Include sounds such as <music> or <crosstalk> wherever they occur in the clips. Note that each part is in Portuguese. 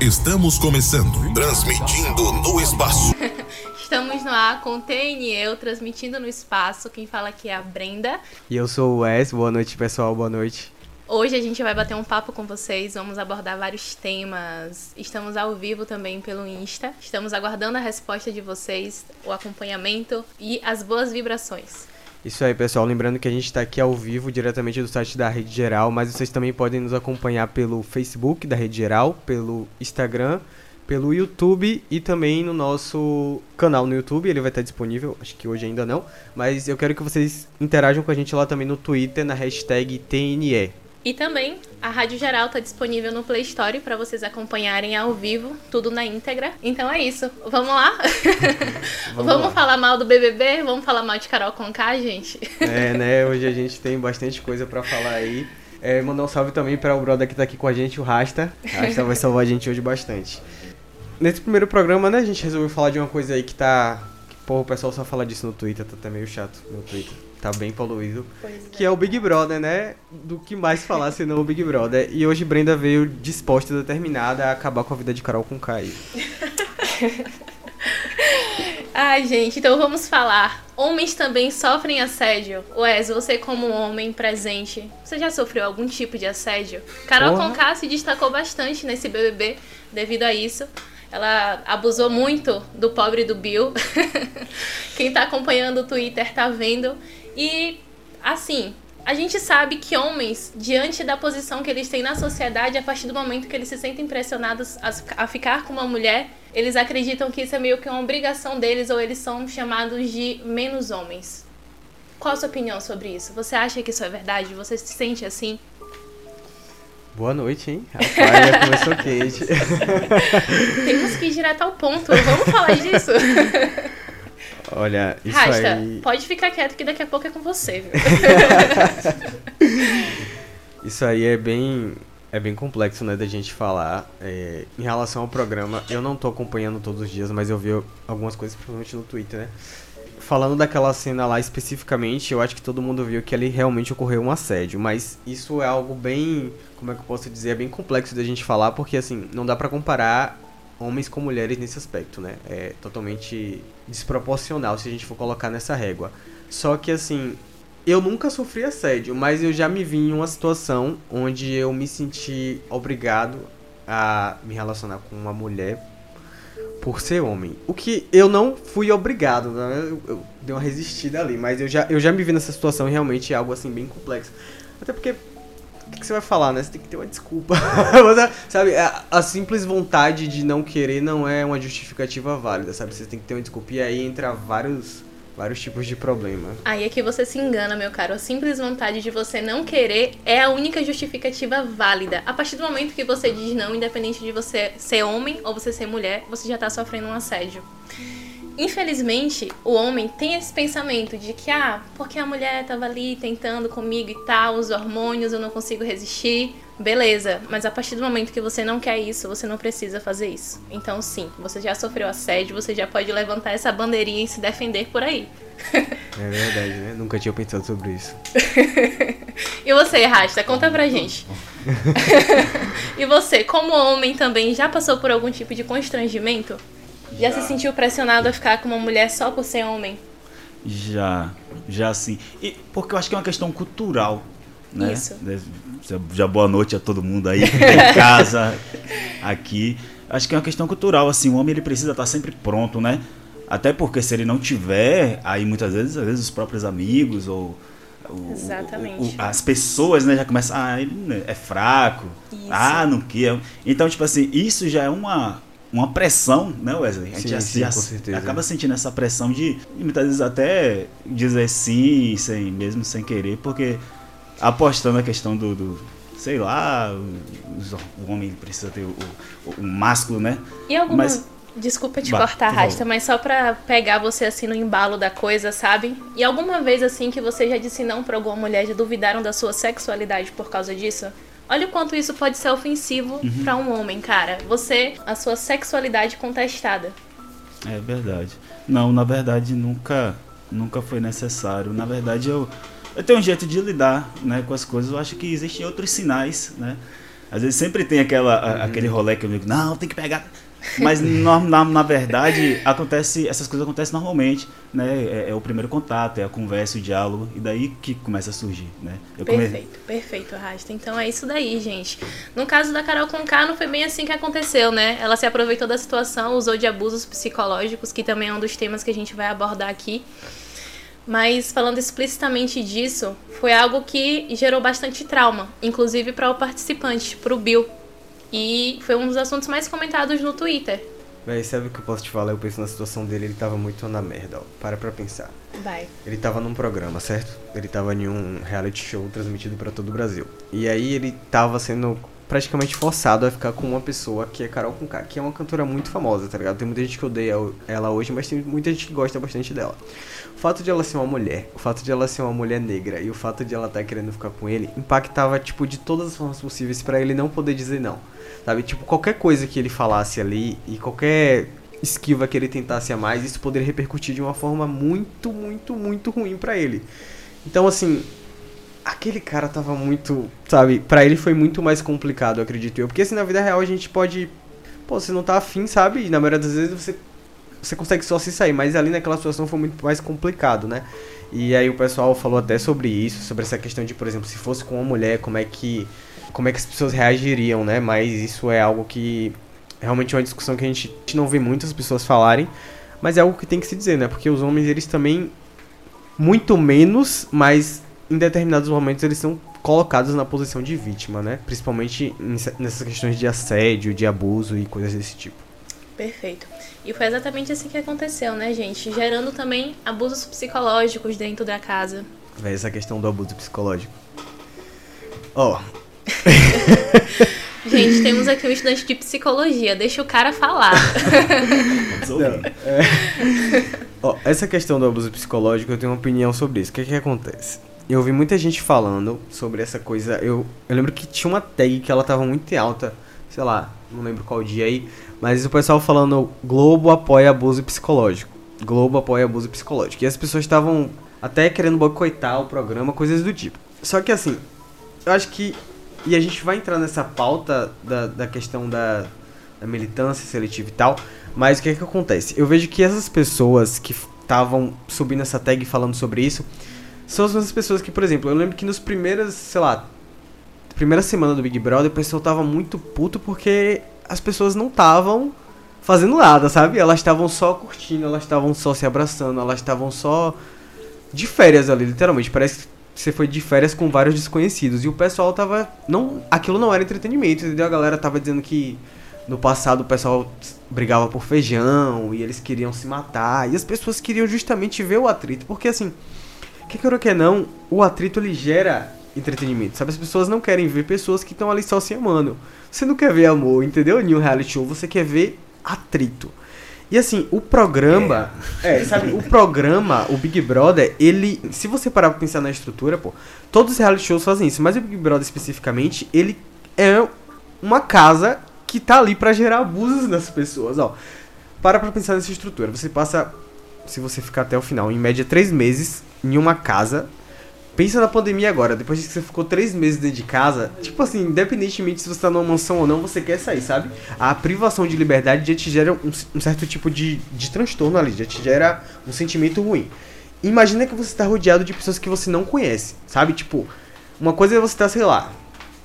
Estamos começando, transmitindo no espaço. <laughs> Estamos no ar com o TNE, transmitindo no espaço. Quem fala aqui é a Brenda. E eu sou o Wes. Boa noite, pessoal. Boa noite. Hoje a gente vai bater um papo com vocês, vamos abordar vários temas. Estamos ao vivo também pelo Insta. Estamos aguardando a resposta de vocês, o acompanhamento e as boas vibrações. Isso aí, pessoal. Lembrando que a gente está aqui ao vivo, diretamente do site da Rede Geral, mas vocês também podem nos acompanhar pelo Facebook da Rede Geral, pelo Instagram, pelo YouTube e também no nosso canal no YouTube. Ele vai estar disponível, acho que hoje ainda não, mas eu quero que vocês interajam com a gente lá também no Twitter, na hashtag TNE. E também a Rádio Geral está disponível no Play Store para vocês acompanharem ao vivo, tudo na íntegra. Então é isso. Vamos lá? <laughs> Vamos, Vamos lá. falar mal do BBB? Vamos falar mal de Carol Conká, gente? <laughs> É, né? Hoje a gente tem bastante coisa para falar aí. É, mandar um salve também para o brother que tá aqui com a gente, o Rasta. O Rasta vai salvar a gente hoje bastante. Nesse primeiro programa, né, a gente resolveu falar de uma coisa aí que tá. Que, porra, o pessoal só fala disso no Twitter, tá até meio chato no Twitter tá bem poluído. que é. é o Big Brother, né? Do que mais falar senão o Big Brother. E hoje Brenda veio disposta e determinada a acabar com a vida de Carol com Kai. <laughs> Ai, gente, então vamos falar. Homens também sofrem assédio. Wes, você como homem presente, você já sofreu algum tipo de assédio? Carol Conká se destacou bastante nesse BBB devido a isso. Ela abusou muito do pobre do Bill. <laughs> Quem tá acompanhando o Twitter tá vendo. E, assim, a gente sabe que homens, diante da posição que eles têm na sociedade, a partir do momento que eles se sentem pressionados a, ficar com uma mulher, eles acreditam que isso é meio que uma obrigação deles ou eles são chamados de menos homens. Qual a sua opinião sobre isso? Você acha que isso é verdade? Você se sente assim? Boa noite, hein? Rapaz, já começou <laughs> quente. Temos que ir direto ao ponto. Vamos falar disso. <laughs> Olha, isso Rasta, aí... pode ficar quieto que daqui a pouco é com você, viu? <laughs> isso aí é bem, é bem complexo, né, da gente falar. É, em relação ao programa, eu não tô acompanhando todos os dias, mas eu vi algumas coisas, principalmente no Twitter, né? Falando daquela cena lá especificamente, eu acho que todo mundo viu que ali realmente ocorreu um assédio, mas isso é algo bem, como é que eu posso dizer, é bem complexo da gente falar, porque assim, não dá para comparar homens com mulheres nesse aspecto, né? É totalmente desproporcional se a gente for colocar nessa régua. Só que assim, eu nunca sofri assédio, mas eu já me vi em uma situação onde eu me senti obrigado a me relacionar com uma mulher por ser homem. O que eu não fui obrigado, né? eu, eu dei uma resistida ali, mas eu já, eu já me vi nessa situação realmente é algo assim bem complexo. Até porque o que, que, você vai falar, né? Você tem que ter uma desculpa. <laughs> sabe, a, a, simples vontade de não querer não é uma justificativa válida, sabe? Você tem que ter uma desculpa. E aí entra vários, vários tipos de problema. Aí é que você se engana, meu caro. A simples vontade de você não querer é a única justificativa válida. A partir do momento que você diz não, independente de você ser homem ou você ser mulher, você já tá sofrendo um assédio. Infelizmente, o homem tem esse pensamento de que, ah, porque a mulher tava ali tentando comigo e tal, os hormônios eu não consigo resistir. Beleza, mas a partir do momento que você não quer isso, você não precisa fazer isso. Então, sim, você já sofreu assédio, você já pode levantar essa bandeirinha e se defender por aí. É verdade, né? Nunca tinha pensado sobre isso. <laughs> e você, Rasta, conta pra gente. <laughs> e você, como homem também, já passou por algum tipo de constrangimento? Já, já se sentiu pressionado a ficar com uma mulher só por ser homem? Já, já sim. E porque eu acho que é uma questão cultural, né? Isso. Já boa noite a todo mundo aí em <laughs> casa, aqui. Acho que é uma questão cultural, assim, o homem ele precisa estar sempre pronto, né? Até porque se ele não tiver, aí muitas vezes, às vezes os próprios amigos ou o, Exatamente. O, o, as pessoas, né, já começam, ah, ele é fraco, isso. ah, não quer. Então, tipo assim, isso já é uma, uma pressão, né, Wesley? A gente sim, já, sim, já acaba sentindo essa pressão de, muitas vezes até dizer sim, sem, mesmo sem querer, porque apostando a questão do, do sei lá, o, o, homem precisa ter o, o, o másculo, né? E alguma... Mas, Desculpa te bah, cortar, Rasta, mas só pra pegar você assim no embalo da coisa, sabe? E alguma vez assim que você já disse não pra alguma mulher, já duvidaram da sua sexualidade por causa disso? Olha o quanto isso pode ser ofensivo uhum. para um homem, cara. Você, a sua sexualidade contestada. É verdade. Não, na verdade nunca, nunca foi necessário. Na verdade eu, eu tenho um jeito de lidar, né, com as coisas. Eu acho que existem outros sinais, né? Às vezes sempre tem aquela, a, aquele rolê que eu digo, não, tem que pegar. Mas na, na, na, verdade, acontece, essas coisas acontecem normalmente, né? É, é, o primeiro contato, é a conversa, o diálogo, e daí que começa a surgir, né? Eu perfeito, come... perfeito, Rasta. Então é isso daí, gente. No caso da Carol Conká, não foi bem assim que aconteceu, né? Ela se aproveitou da situação, usou de abusos psicológicos, que também é um dos temas que a gente vai abordar aqui. Mas falando explicitamente disso, foi algo que gerou bastante trauma, inclusive para o participante, para o Bill. E foi um dos assuntos mais comentados no Twitter. Véi, sabe o que eu posso te falar? Eu penso na situação dele, ele tava muito na merda, ó. Para pra pensar. Vai. Ele tava num programa, certo? Ele tava em um reality show transmitido para todo o Brasil. E aí ele tava sendo praticamente forçado a ficar com uma pessoa que é Carol Conká, que é uma cantora muito famosa, tá ligado? Tem muita gente que odeia ela hoje, mas tem muita gente que gosta bastante dela. O fato de ela ser uma mulher, o fato de ela ser uma mulher negra e o fato de ela estar tá querendo ficar com ele impactava, tipo, de todas as formas possíveis para ele não poder dizer não. Sabe? Tipo, qualquer coisa que ele falasse ali e qualquer esquiva que ele tentasse a mais, isso poderia repercutir de uma forma muito, muito, muito ruim para ele. Então, assim, aquele cara tava muito, sabe, para ele foi muito mais complicado, acredito eu. Porque assim, na vida real a gente pode, pô, você não tá afim, sabe? E na maioria das vezes você você consegue só se sair, mas ali naquela situação foi muito mais complicado, né? E aí o pessoal falou até sobre isso, sobre essa questão de, por exemplo, se fosse com uma mulher, como é que como é que as pessoas reagiriam, né? Mas isso é algo que realmente é uma discussão que a gente não vê muitas pessoas falarem, mas é algo que tem que se dizer, né? Porque os homens eles também muito menos, mas em determinados momentos eles são colocados na posição de vítima, né? Principalmente nessas questões de assédio, de abuso e coisas desse tipo. Perfeito. E foi exatamente assim que aconteceu, né, gente? Gerando também abusos psicológicos dentro da casa. Véi, essa questão do abuso psicológico. Ó. Oh. <laughs> gente, temos aqui um estudante de psicologia. Deixa o cara falar. <laughs> Não, é... oh, essa questão do abuso psicológico, eu tenho uma opinião sobre isso. O que, que acontece? Eu ouvi muita gente falando sobre essa coisa. Eu, eu lembro que tinha uma tag que ela tava muito alta, sei lá, não lembro qual dia aí, mas o pessoal falando Globo apoia abuso psicológico. Globo apoia abuso psicológico. E as pessoas estavam até querendo boicotar o programa, coisas do tipo. Só que assim, eu acho que. E a gente vai entrar nessa pauta da, da questão da, da militância seletiva e tal. Mas o que é que acontece? Eu vejo que essas pessoas que estavam subindo essa tag falando sobre isso são as mesmas pessoas que, por exemplo, eu lembro que nos primeiras, sei lá, primeira semana do Big Brother, o pessoal tava muito puto porque as pessoas não estavam fazendo nada, sabe? Elas estavam só curtindo, elas estavam só se abraçando, elas estavam só de férias ali, literalmente. Parece que você foi de férias com vários desconhecidos e o pessoal tava não, aquilo não era entretenimento, entendeu? A galera tava dizendo que no passado o pessoal brigava por feijão e eles queriam se matar e as pessoas queriam justamente ver o atrito, porque assim, que quer que não, o atrito ele gera entretenimento, sabe? As pessoas não querem ver pessoas que estão ali só se amando. Você não quer ver amor, entendeu? Em um reality show, você quer ver atrito. E assim, o programa. É. é, sabe, o programa, o Big Brother, ele. Se você parar pra pensar na estrutura, pô, todos os reality shows fazem isso, mas o Big Brother especificamente, ele é uma casa que tá ali para gerar abusos nas pessoas, ó. Para pra pensar nessa estrutura. Você passa, se você ficar até o final, em média três meses em uma casa. Pensa na pandemia agora, depois que você ficou três meses dentro de casa, tipo assim, independentemente se você tá numa mansão ou não, você quer sair, sabe? A privação de liberdade já te gera um, um certo tipo de, de transtorno ali, já te gera um sentimento ruim. Imagina que você tá rodeado de pessoas que você não conhece, sabe? Tipo, uma coisa é você tá, sei lá,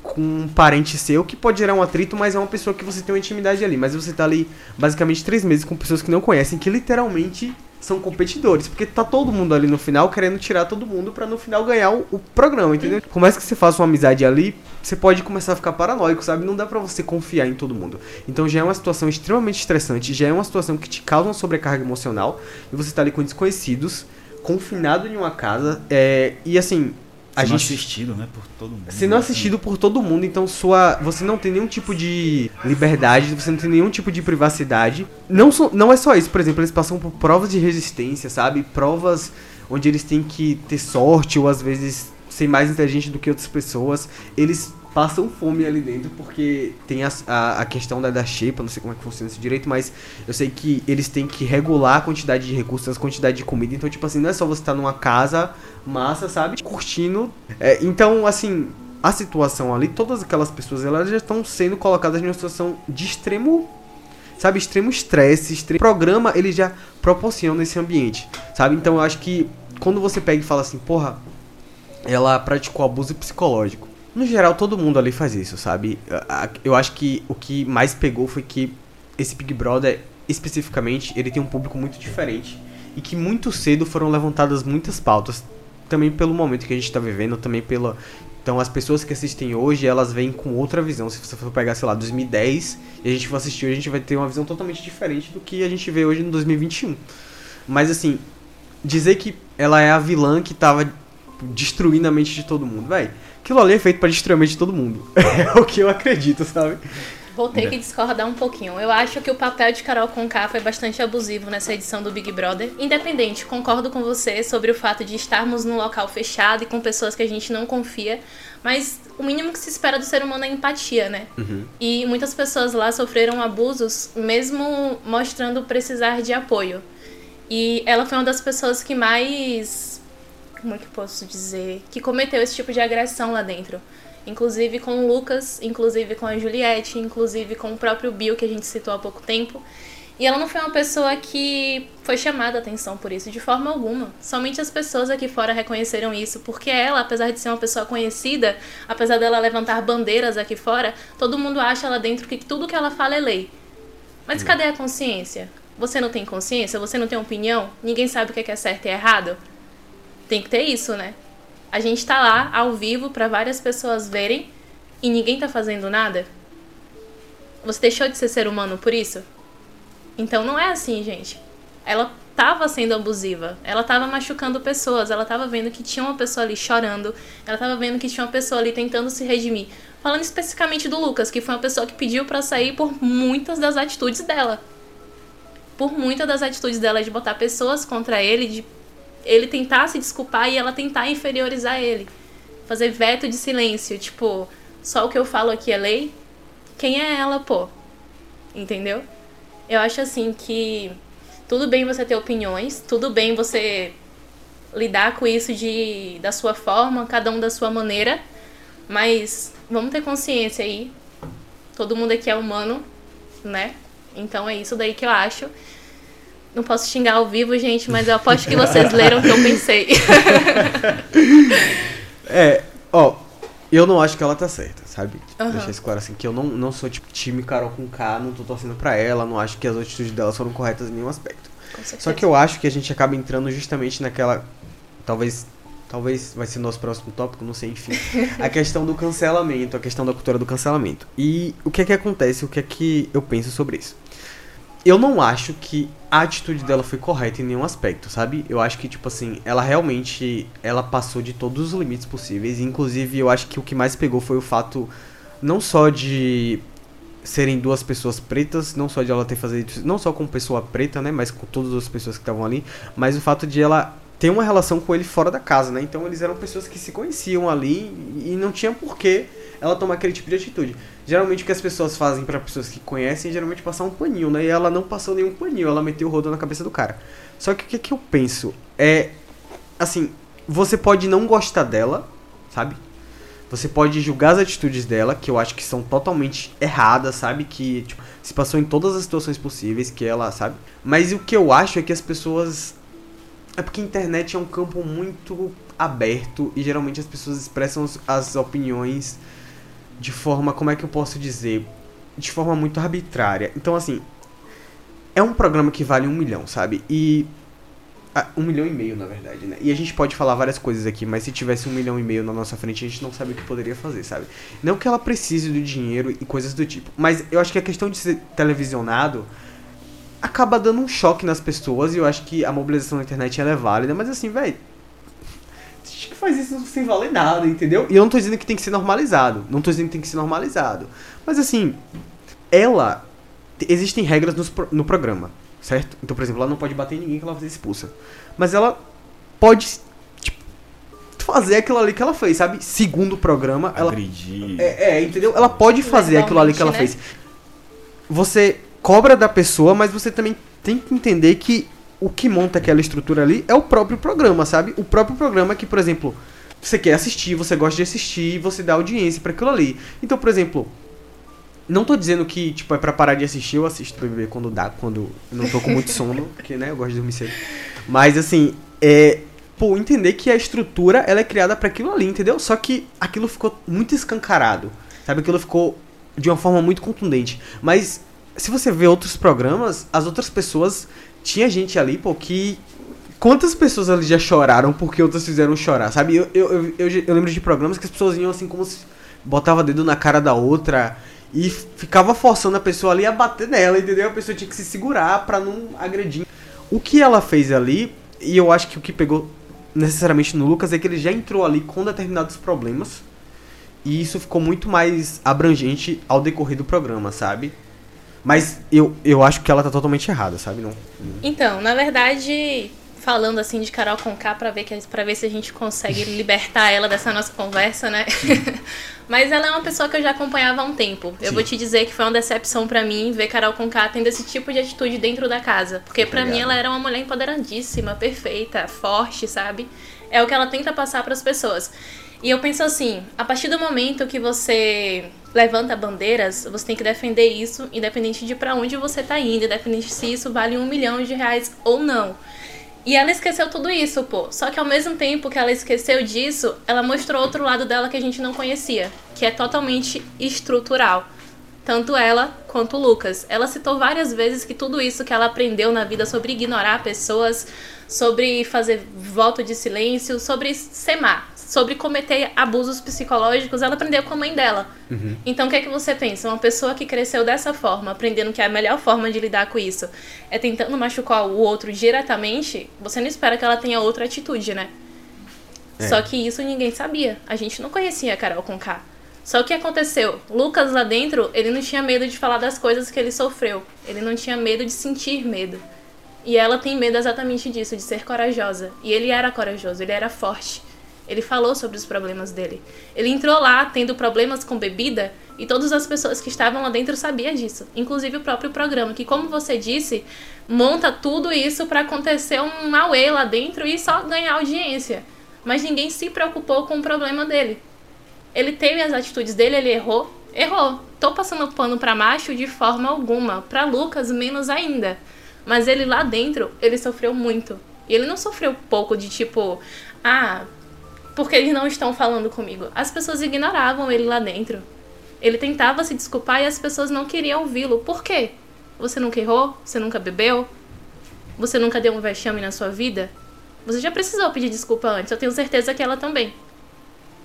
com um parente seu que pode gerar um atrito, mas é uma pessoa que você tem uma intimidade ali. Mas você tá ali basicamente três meses com pessoas que não conhecem, que literalmente são competidores, porque tá todo mundo ali no final querendo tirar todo mundo para no final ganhar o, o, programa, entendeu? Por mais que você faça uma amizade ali, você pode começar a ficar paranoico, sabe? Não dá para você confiar em todo mundo. Então já é uma situação extremamente estressante, já é uma situação que te causa uma sobrecarga emocional, e você tá ali com desconhecidos, confinado em uma casa, é, e assim, a sendo gente, assistido, né, por todo mundo. Sendo assistido por todo mundo, então sua, você não tem nenhum tipo de liberdade, você não tem nenhum tipo de privacidade. Não, so, não é só isso, por exemplo, eles passam por provas de resistência, sabe? Provas onde eles têm que ter sorte ou às vezes ser mais inteligente do que outras pessoas. Eles passam fome ali dentro, porque tem a, a, a, questão da, da xepa, não sei como é que funciona isso direito, mas eu sei que eles têm que regular a quantidade de recursos, a quantidade de comida, então, tipo assim, não é só você estar tá numa casa massa, sabe? Curtindo. É, então, assim, a situação ali, todas aquelas pessoas, elas já estão sendo colocadas em uma situação de extremo sabe, extremo estresse, extremo programa, ele já proporciona esse ambiente, sabe? Então eu acho que quando você pega e fala assim, porra, ela praticou abuso psicológico. No geral, todo mundo ali faz isso, sabe? Eu acho que o que mais pegou foi que esse Big Brother, especificamente, ele tem um público muito diferente e que muito cedo foram levantadas muitas pautas, também pelo momento que a gente está vivendo, também pela então as pessoas que assistem hoje, elas vêm com outra visão. Se você for pegar, sei lá, 2010 e a gente for assistir hoje, a gente vai ter uma visão totalmente diferente do que a gente vê hoje no 2021. Mas assim, dizer que ela é a vilã que tava destruindo a mente de todo mundo, velho. Aquilo ali é feito para destruir a mente de todo mundo. <laughs> É o que eu acredito, sabe? Vou ter que discordar um pouquinho. Eu acho que o papel de Carol Conká foi bastante abusivo nessa edição do Big Brother. Independente, concordo com você sobre o fato de estarmos num local fechado e com pessoas que a gente não confia. Mas o mínimo que se espera do ser humano é empatia, né? Uhum. E muitas pessoas lá sofreram abusos, mesmo mostrando precisar de apoio. E ela foi uma das pessoas que mais. Como é que posso dizer? Que cometeu esse tipo de agressão lá dentro inclusive com o Lucas, inclusive com a Juliette, inclusive com o próprio Bill, que a gente citou há pouco tempo. E ela não foi uma pessoa que foi chamada a atenção por isso, de forma alguma. Somente as pessoas aqui fora reconheceram isso, porque ela, apesar de ser uma pessoa conhecida, apesar dela levantar bandeiras aqui fora, todo mundo acha lá dentro que tudo que ela fala é lei. Mas cadê a consciência? Você não tem consciência? Você não tem opinião? Ninguém sabe o que é certo e errado? Tem que ter isso, né? A gente tá lá ao vivo para várias pessoas verem e ninguém tá fazendo nada? Você deixou de ser ser humano por isso? Então não é assim, gente. Ela tava sendo abusiva, ela tava machucando pessoas, ela tava vendo que tinha uma pessoa ali chorando, ela tava vendo que tinha uma pessoa ali tentando se redimir. Falando especificamente do Lucas, que foi uma pessoa que pediu para sair por muitas das atitudes dela. Por muitas das atitudes dela de botar pessoas contra ele, de ele tentar se desculpar e ela tentar inferiorizar ele. Fazer veto de silêncio, tipo, só o que eu falo aqui é lei? Quem é ela, pô? Entendeu? Eu acho assim que tudo bem você ter opiniões, tudo bem você lidar com isso de da sua forma, cada um da sua maneira, mas vamos ter consciência aí. Todo mundo aqui é humano, né? Então é isso daí que eu acho. Não posso xingar ao vivo, gente, mas eu aposto que vocês <laughs> leram o que eu pensei. <laughs> é, ó, eu não acho que ela tá certa, sabe? Uhum. Deixar isso claro assim, que eu não, não sou tipo time Carol com K, não tô torcendo pra ela, não acho que as atitudes dela foram corretas em nenhum aspecto. Só que eu acho que a gente acaba entrando justamente naquela. Talvez. Talvez vai ser nosso próximo tópico, não sei, enfim. <laughs> a questão do cancelamento, a questão da cultura do cancelamento. E o que é que acontece, o que é que eu penso sobre isso? Eu não acho que a atitude dela foi correta em nenhum aspecto, sabe? Eu acho que, tipo assim, ela realmente ela passou de todos os limites possíveis. Inclusive, eu acho que o que mais pegou foi o fato não só de serem duas pessoas pretas, não só de ela ter feito não só com pessoa preta, né, mas com todas as pessoas que estavam ali, mas o fato de ela ter uma relação com ele fora da casa, né? Então eles eram pessoas que se conheciam ali e não tinha porquê ela tomar aquele tipo de atitude. Geralmente o que as pessoas fazem para pessoas que conhecem é geralmente passar um paninho, né? E ela não passou nenhum paninho, ela meteu o rodo na cabeça do cara. Só que o que, que eu penso é. Assim, você pode não gostar dela, sabe? Você pode julgar as atitudes dela, que eu acho que são totalmente erradas, sabe? Que tipo, se passou em todas as situações possíveis, que ela, sabe? Mas o que eu acho é que as pessoas. É porque a internet é um campo muito aberto e geralmente as pessoas expressam as opiniões de forma, como é que eu posso dizer? De forma muito arbitrária. Então, assim, é um programa que vale um milhão, sabe? E. Ah, um milhão e meio, na verdade, né? E a gente pode falar várias coisas aqui, mas se tivesse um milhão e meio na nossa frente, a gente não sabe o que poderia fazer, sabe? Não que ela precise do dinheiro e coisas do tipo. Mas eu acho que a questão de ser televisionado acaba dando um choque nas pessoas e eu acho que a mobilização na internet é válida, mas assim, velho faz isso sem valer nada, entendeu? E eu não tô dizendo que tem que ser normalizado. Não tô dizendo que tem que ser normalizado. Mas assim, ela. Existem regras no, no programa, certo? Então, por exemplo, ela não pode bater em ninguém que ela vai ser expulsa. Mas ela pode tipo, fazer aquilo ali que ela fez, sabe? Segundo o programa, ela. É, é, entendeu? Ela pode fazer aquilo ali que ela né? fez. Você cobra da pessoa, mas você também tem que entender que o que monta aquela estrutura ali é o próprio programa, sabe? O próprio programa que, por exemplo, você quer assistir, você gosta de assistir, você dá audiência para aquilo ali. Então, por exemplo, não tô dizendo que, tipo, é pra parar de assistir, eu assisto BBB quando dá, quando eu não tô com muito sono, <laughs> porque, né, eu gosto de dormir cedo. Mas, assim, é, pô, entender que a estrutura, ela é criada para aquilo ali, entendeu? Só que aquilo ficou muito escancarado, sabe? Aquilo ficou de uma forma muito contundente. Mas, se você vê outros programas, as outras pessoas, tinha gente ali, pô, que Quantas pessoas ali já choraram porque outras fizeram chorar, sabe? Eu, eu, eu, eu, lembro de programas que as pessoas iam assim como se botava dedo na cara da outra e ficava forçando a pessoa ali a bater nela, entendeu? A pessoa tinha que se segurar para não agredir. O que ela fez ali, e eu acho que o que pegou necessariamente no Lucas é que ele já entrou ali com determinados problemas. E isso ficou muito mais abrangente ao decorrer do programa, sabe? Mas eu, eu acho que ela tá totalmente errada, sabe? Não. Então, na verdade, falando assim de Carol Conká para ver que para ver se a gente consegue <laughs> libertar ela dessa nossa conversa, né? <laughs> Mas ela é uma pessoa que eu já acompanhava há um tempo. Eu vou te dizer que foi uma decepção para mim ver Carol Conká tendo esse tipo de atitude dentro da casa, porque para mim ela era uma mulher empoderadíssima, perfeita, forte, sabe? É o que ela tenta passar para as pessoas. E eu penso assim, a partir do momento que você levanta bandeiras, você tem que defender isso, independente de para onde você tá indo, independente se isso vale um milhão de reais ou não. E ela esqueceu tudo isso, pô. Só que ao mesmo tempo que ela esqueceu disso, ela mostrou outro lado dela que a gente não conhecia, que é totalmente estrutural. Tanto ela quanto o Lucas. Ela citou várias vezes que tudo isso que ela aprendeu na vida sobre ignorar pessoas, sobre fazer voto de silêncio, sobre má, sobre cometer abusos psicológicos, ela aprendeu com a mãe dela. Uhum. Então, o que é que você pensa? Uma pessoa que cresceu dessa forma, aprendendo que a melhor forma de lidar com isso é tentando machucar o outro diretamente, você não espera que ela tenha outra atitude, né? É. Só que isso ninguém sabia. A gente não conhecia a Carol com K. Só que aconteceu? Lucas lá dentro, ele não tinha medo de falar das coisas que ele sofreu. Ele não tinha medo de sentir medo. E ela tem medo exatamente disso, de ser corajosa. E ele era corajoso, ele era forte. Ele falou sobre os problemas dele. Ele entrou lá tendo problemas com bebida e todas as pessoas que estavam lá dentro sabiam disso, inclusive o próprio programa, que como você disse, monta tudo isso para acontecer um mauê lá dentro e só ganhar audiência. Mas ninguém se preocupou com o problema dele. Ele teve as atitudes dele, ele errou, errou. Tô passando pano para macho de forma alguma, para Lucas menos ainda. Mas ele lá dentro, ele sofreu muito. E ele não sofreu pouco de tipo, ah, porque eles não estão falando comigo. As pessoas ignoravam ele lá dentro. Ele tentava se desculpar e as pessoas não queriam ouvi-lo. Por quê? Você nunca errou? Você nunca bebeu? Você nunca deu um vexame na sua vida? Você já precisou pedir desculpa antes. Eu tenho certeza que ela também.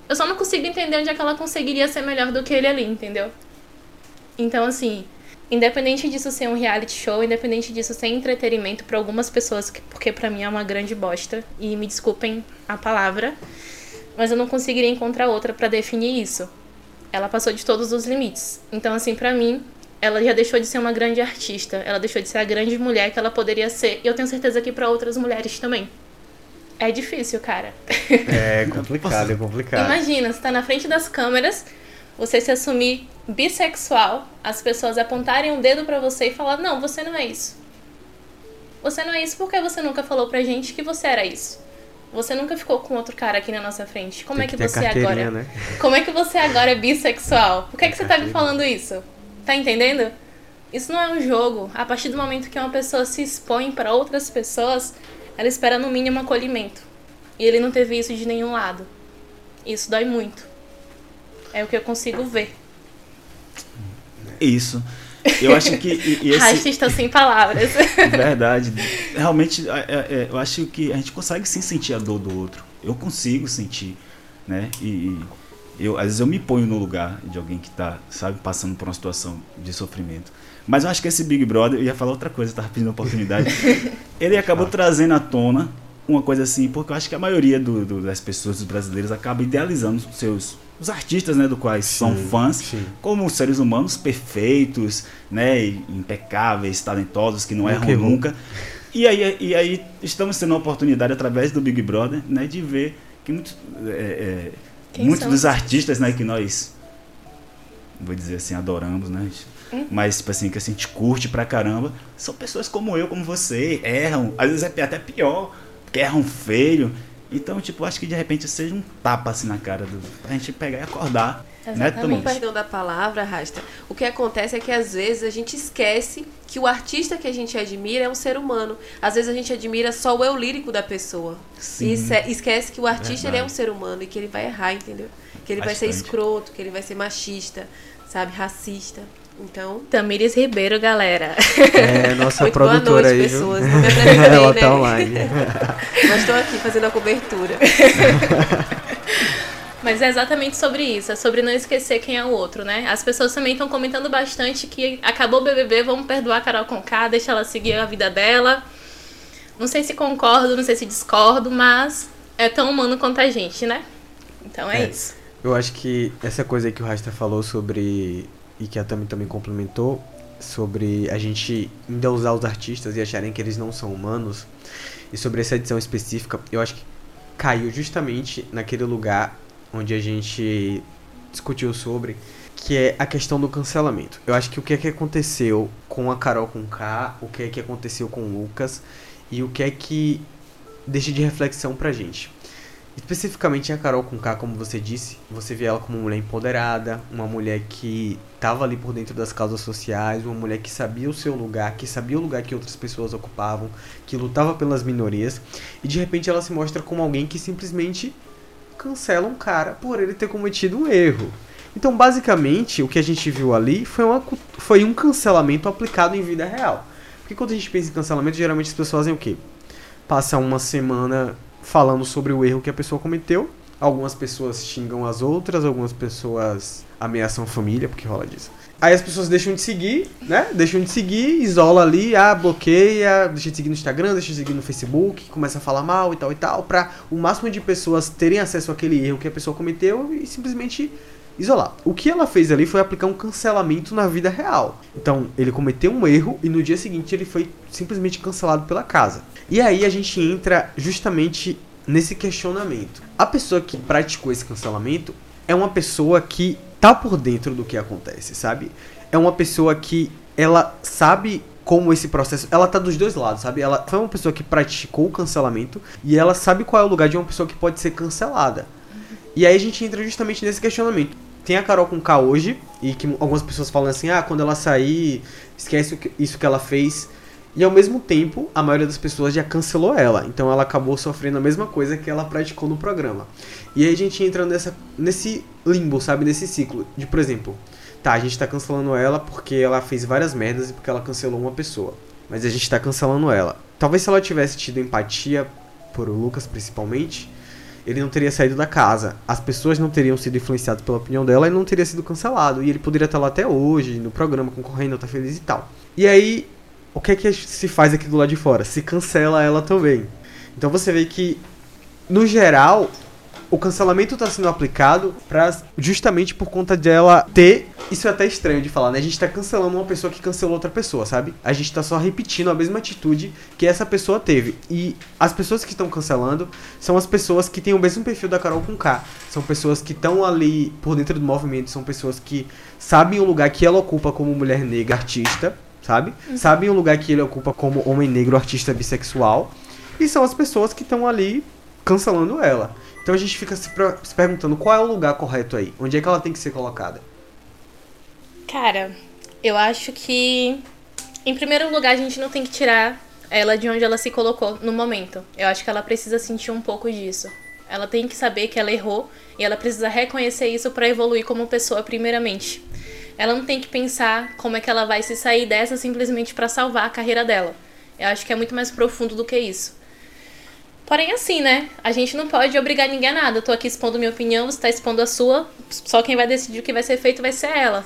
Eu só não consigo entender onde é que ela conseguiria ser melhor do que ele ali, entendeu? Então, assim, independente disso ser um reality show, independente disso ser entretenimento para algumas pessoas, porque para mim é uma grande bosta, e me desculpem a palavra, mas eu não conseguiria encontrar outra para definir isso. Ela passou de todos os limites. Então, assim, para mim, ela já deixou de ser uma grande artista, ela deixou de ser a grande mulher que ela poderia ser, e eu tenho certeza que para outras mulheres também. É difícil, cara. É <laughs> complicado, é complicado. Imagina, você tá na frente das câmeras, você se assumir bissexual, as pessoas apontarem um dedo para você e falar: "Não, você não é isso". Você não é isso porque você nunca falou pra gente que você era isso. Você nunca ficou com outro cara aqui na nossa frente. Como Tem é que, que você agora? Né? <laughs> Como é que você agora é bissexual? Por que, é que você tá me falando isso? Tá entendendo? Isso não é um jogo. A partir do momento que uma pessoa se expõe para outras pessoas, ela espera no mínimo acolhimento. E ele não teve isso de nenhum lado. Isso dói muito. É o que eu consigo ver. Isso. Eu acho que. E, esse... estou sem palavras. <laughs> Verdade. Realmente, é, é, eu acho que a gente consegue sim sentir a dor do outro. Eu consigo sentir, né? E, eu, às vezes eu me ponho no lugar de alguém que está, sabe, passando por uma situação de sofrimento. Mas eu acho que esse Big Brother, eu ia falar outra coisa, estava pedindo oportunidade. <laughs> ele acabou ah. trazendo à tona uma coisa assim, porque eu acho que a maioria do, do, das pessoas, dos brasileiros, acaba idealizando seus os artistas, né, do quais sim, são fãs, sim. como seres humanos perfeitos, né, impecáveis, talentosos, que não nunca erram nunca. E aí, e aí estamos tendo a oportunidade através do Big Brother, né, de ver que muitos, é, é, muitos dos artistas, né, que nós, vou dizer assim, adoramos, né, hum? mas tipo assim que a gente curte pra caramba, são pessoas como eu, como você, erram, às vezes é até pior, que erram feio Então, tipo, acho que de repente seja um tapa assim na cara do. Pra gente pegar e acordar. Né, Com perdão da palavra, Rasta, o que acontece é que às vezes a gente esquece que o artista que a gente admira é um ser humano. Às vezes a gente admira só o eu lírico da pessoa. Sim. E esquece que o artista ele é um ser humano e que ele vai errar, entendeu? Que ele Bastante. vai ser escroto, que ele vai ser machista, sabe, racista. Então. Tamires Ribeiro, galera. É, nossa <laughs> Muito produtora boa noite, aí. pessoas. <laughs> Não me apresentei, Ela né? tá online. <laughs> Mas estou aqui fazendo a cobertura. Mas é exatamente sobre isso, é sobre não esquecer quem é o outro, né? As pessoas também estão comentando bastante que acabou o BBB, vamos perdoar a Carol Conká, deixa ela seguir a vida dela. Não sei se concordo, não sei se discordo, mas é tão humano quanto a gente, né? Então é, é isso. Eu acho que essa coisa aí que o Rasta falou sobre e que a Tami também complementou sobre a gente ainda usar os artistas e acharem que eles não são humanos. E sobre essa edição específica, eu acho que caiu justamente naquele lugar onde a gente discutiu sobre, que é a questão do cancelamento. Eu acho que o que é que aconteceu com a Carol com K, o que é que aconteceu com o Lucas e o que é que deixa de reflexão pra gente. Especificamente a Carol com K, como você disse, você vê ela como uma mulher empoderada, uma mulher que estava ali por dentro das causas sociais, uma mulher que sabia o seu lugar, que sabia o lugar que outras pessoas ocupavam, que lutava pelas minorias, e de repente ela se mostra como alguém que simplesmente cancela um cara por ele ter cometido um erro. Então, basicamente, o que a gente viu ali foi, uma, foi um cancelamento aplicado em vida real. Porque quando a gente pensa em cancelamento, geralmente as pessoas fazem o quê? Passam uma semana falando sobre o erro que a pessoa cometeu. Algumas pessoas xingam as outras, algumas pessoas ameaçam a família, porque rola disso. Aí as pessoas deixam de seguir, né? Deixam de seguir, isola ali, ah, bloqueia, deixa de seguir no Instagram, deixa de seguir no Facebook, começa a falar mal e tal e tal, pra o máximo de pessoas terem acesso àquele erro que a pessoa cometeu e simplesmente isolar. O que ela fez ali foi aplicar um cancelamento na vida real. Então, ele cometeu um erro e no dia seguinte ele foi simplesmente cancelado pela casa. E aí a gente entra justamente nesse questionamento. A pessoa que praticou esse cancelamento é uma pessoa que tá por dentro do que acontece, sabe? É uma pessoa que ela sabe como esse processo. Ela tá dos dois lados, sabe? Ela foi uma pessoa que praticou o cancelamento e ela sabe qual é o lugar de uma pessoa que pode ser cancelada. E aí a gente entra justamente nesse questionamento. Tem a Carol com K hoje, e que algumas pessoas falam assim: ah, quando ela sair, esquece isso que ela fez. E ao mesmo tempo, a maioria das pessoas já cancelou ela. Então ela acabou sofrendo a mesma coisa que ela praticou no programa. E aí a gente entra nessa, nesse limbo, sabe? Nesse ciclo. De, por exemplo, tá, a gente tá cancelando ela porque ela fez várias merdas e porque ela cancelou uma pessoa. Mas a gente tá cancelando ela. Talvez se ela tivesse tido empatia por o Lucas principalmente, ele não teria saído da casa. As pessoas não teriam sido influenciadas pela opinião dela e não teria sido cancelado. E ele poderia estar lá até hoje, no programa, concorrendo, tá feliz e tal. E aí, o que é que se faz aqui do lado de fora? Se cancela ela também. Então você vê que, no geral, o cancelamento está sendo aplicado para justamente por conta dela ter. Isso é até estranho de falar, né? A gente está cancelando uma pessoa que cancelou outra pessoa, sabe? A gente está só repetindo a mesma atitude que essa pessoa teve. E as pessoas que estão cancelando são as pessoas que têm o mesmo perfil da Carol com K. São pessoas que estão ali por dentro do movimento, são pessoas que sabem o lugar que ela ocupa como mulher negra artista sabe? Uhum. Sabem o lugar que ele ocupa como homem negro, artista bissexual. E são as pessoas que estão ali cancelando ela. Então a gente fica se, se, perguntando qual é o lugar correto aí. Onde é que ela tem que ser colocada? Cara, eu acho que. Em primeiro lugar, a gente não tem que tirar ela de onde ela se colocou no momento. Eu acho que ela precisa sentir um pouco disso. Ela tem que saber que ela errou e ela precisa reconhecer isso para evoluir como pessoa, primeiramente. Ela não tem que pensar como é que ela vai se sair dessa simplesmente para salvar a carreira dela. Eu acho que é muito mais profundo do que isso. Porém, assim, né? A gente não pode obrigar ninguém a nada. Eu tô aqui expondo minha opinião, você tá expondo a sua. Só quem vai decidir o que vai ser feito vai ser ela.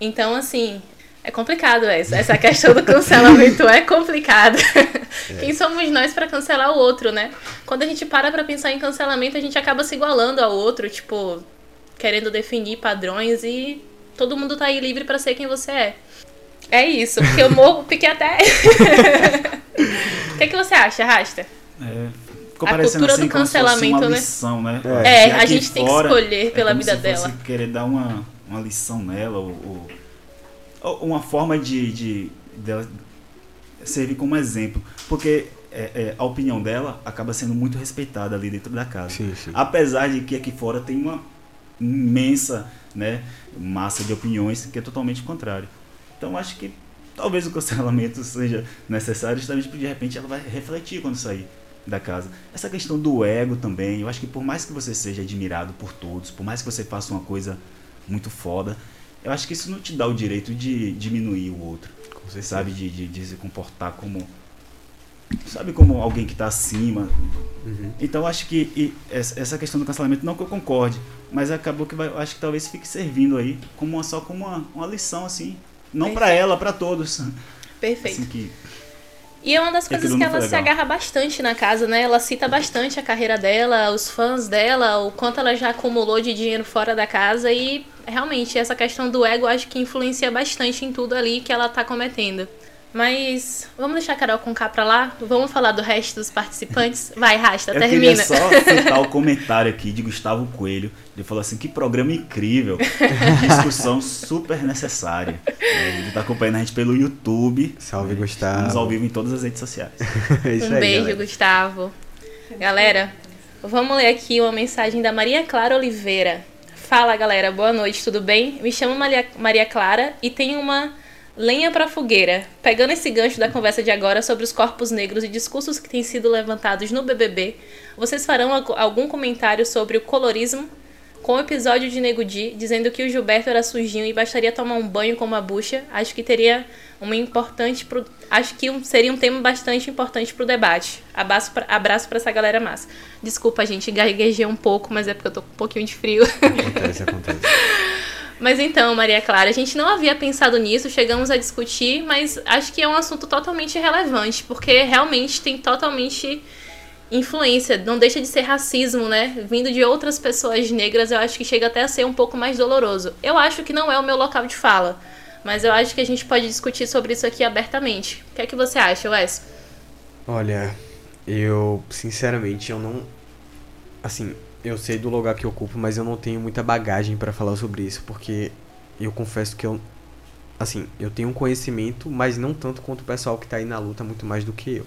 Então, assim, é complicado essa. Essa <laughs> questão do cancelamento é complicada. <laughs> É. Quem somos nós para cancelar o outro, né? Quando a gente para pra pensar em cancelamento, a gente acaba se igualando ao outro, tipo, querendo definir padrões e todo mundo tá aí livre para ser quem você é. É isso, porque eu morro, fiquei até. <laughs> O que, que você acha, Rasta? É, ficou a cultura assim, do cancelamento, uma né? lição, né? É, é a gente tem que escolher é pela vida dela. querer dar uma, uma lição nela, ou, ou, ou uma forma de, de, de servir como exemplo. Porque é, é, a opinião dela acaba sendo muito respeitada ali dentro da casa. Sim, sim. Apesar de que aqui fora tem uma imensa né, massa de opiniões que é totalmente contrário. Então acho que talvez o cancelamento <laughs> seja necessário justamente porque de repente ela vai refletir quando sair da casa. Essa questão do ego também, eu acho que por mais que você seja admirado por todos, por mais que você faça uma coisa muito foda, eu acho que isso não te dá o direito de diminuir o outro. Você sabe de, de, de se comportar como sabe como alguém que está acima. Uhum. Então acho que e, essa questão do cancelamento não que eu concorde, mas acabou que vai, acho que talvez fique servindo aí como uma, só como uma, uma lição assim, não para ela, para todos. Perfeito. Assim que, e é uma das coisas que ela se agarra bastante na casa, né? Ela cita bastante a carreira dela, os fãs dela, o quanto ela já acumulou de dinheiro fora da casa e realmente essa questão do ego acho que influencia bastante em tudo ali que ela tá cometendo. Mas vamos deixar a Carol com K pra lá? Vamos falar do resto dos participantes? Vai, Rasta, Eu termina. Eu queria só <laughs> citar o comentário aqui de Gustavo Coelho. Ele falou assim, que programa incrível. <laughs> Discussão super necessária. Ele tá acompanhando a gente pelo YouTube. Salve, Gustavo. Estamos ao vivo em todas as redes sociais. <laughs> um aí, beijo, galera. Gustavo. Galera, vamos ler aqui uma mensagem da Maria Clara Oliveira. Fala, galera. Boa noite, tudo bem? Me chamo Maria, Maria Clara e tenho uma Lenha para fogueira. Pegando esse gancho da conversa de agora sobre os corpos negros e discursos que têm sido levantados no BBB, vocês farão algum comentário sobre o colorismo? Com o episódio de Nego Di, dizendo que o Gilberto era sujinho e bastaria tomar um banho com uma bucha, acho que teria uma importante pro... acho que seria um tema bastante importante pro debate. Abraço pra, abraço para essa galera massa. Desculpa, gente, gaguejei um pouco, mas é porque eu tô com um pouquinho de frio. Acontece, acontece. <laughs> Mas então, Maria Clara, a gente não havia pensado nisso, chegamos a discutir, mas acho que é um assunto totalmente relevante, porque realmente tem totalmente influência, não deixa de ser racismo, né? Vindo de outras pessoas negras, eu acho que chega até a ser um pouco mais doloroso. Eu acho que não é o meu local de fala, mas eu acho que a gente pode discutir sobre isso aqui abertamente. O que é que você acha, Wes? Olha, eu, sinceramente, eu não. Assim, eu sei do lugar que eu ocupo, mas eu não tenho muita bagagem para falar sobre isso, porque eu confesso que eu assim, eu tenho um conhecimento, mas não tanto quanto o pessoal que tá aí na luta, muito mais do que eu.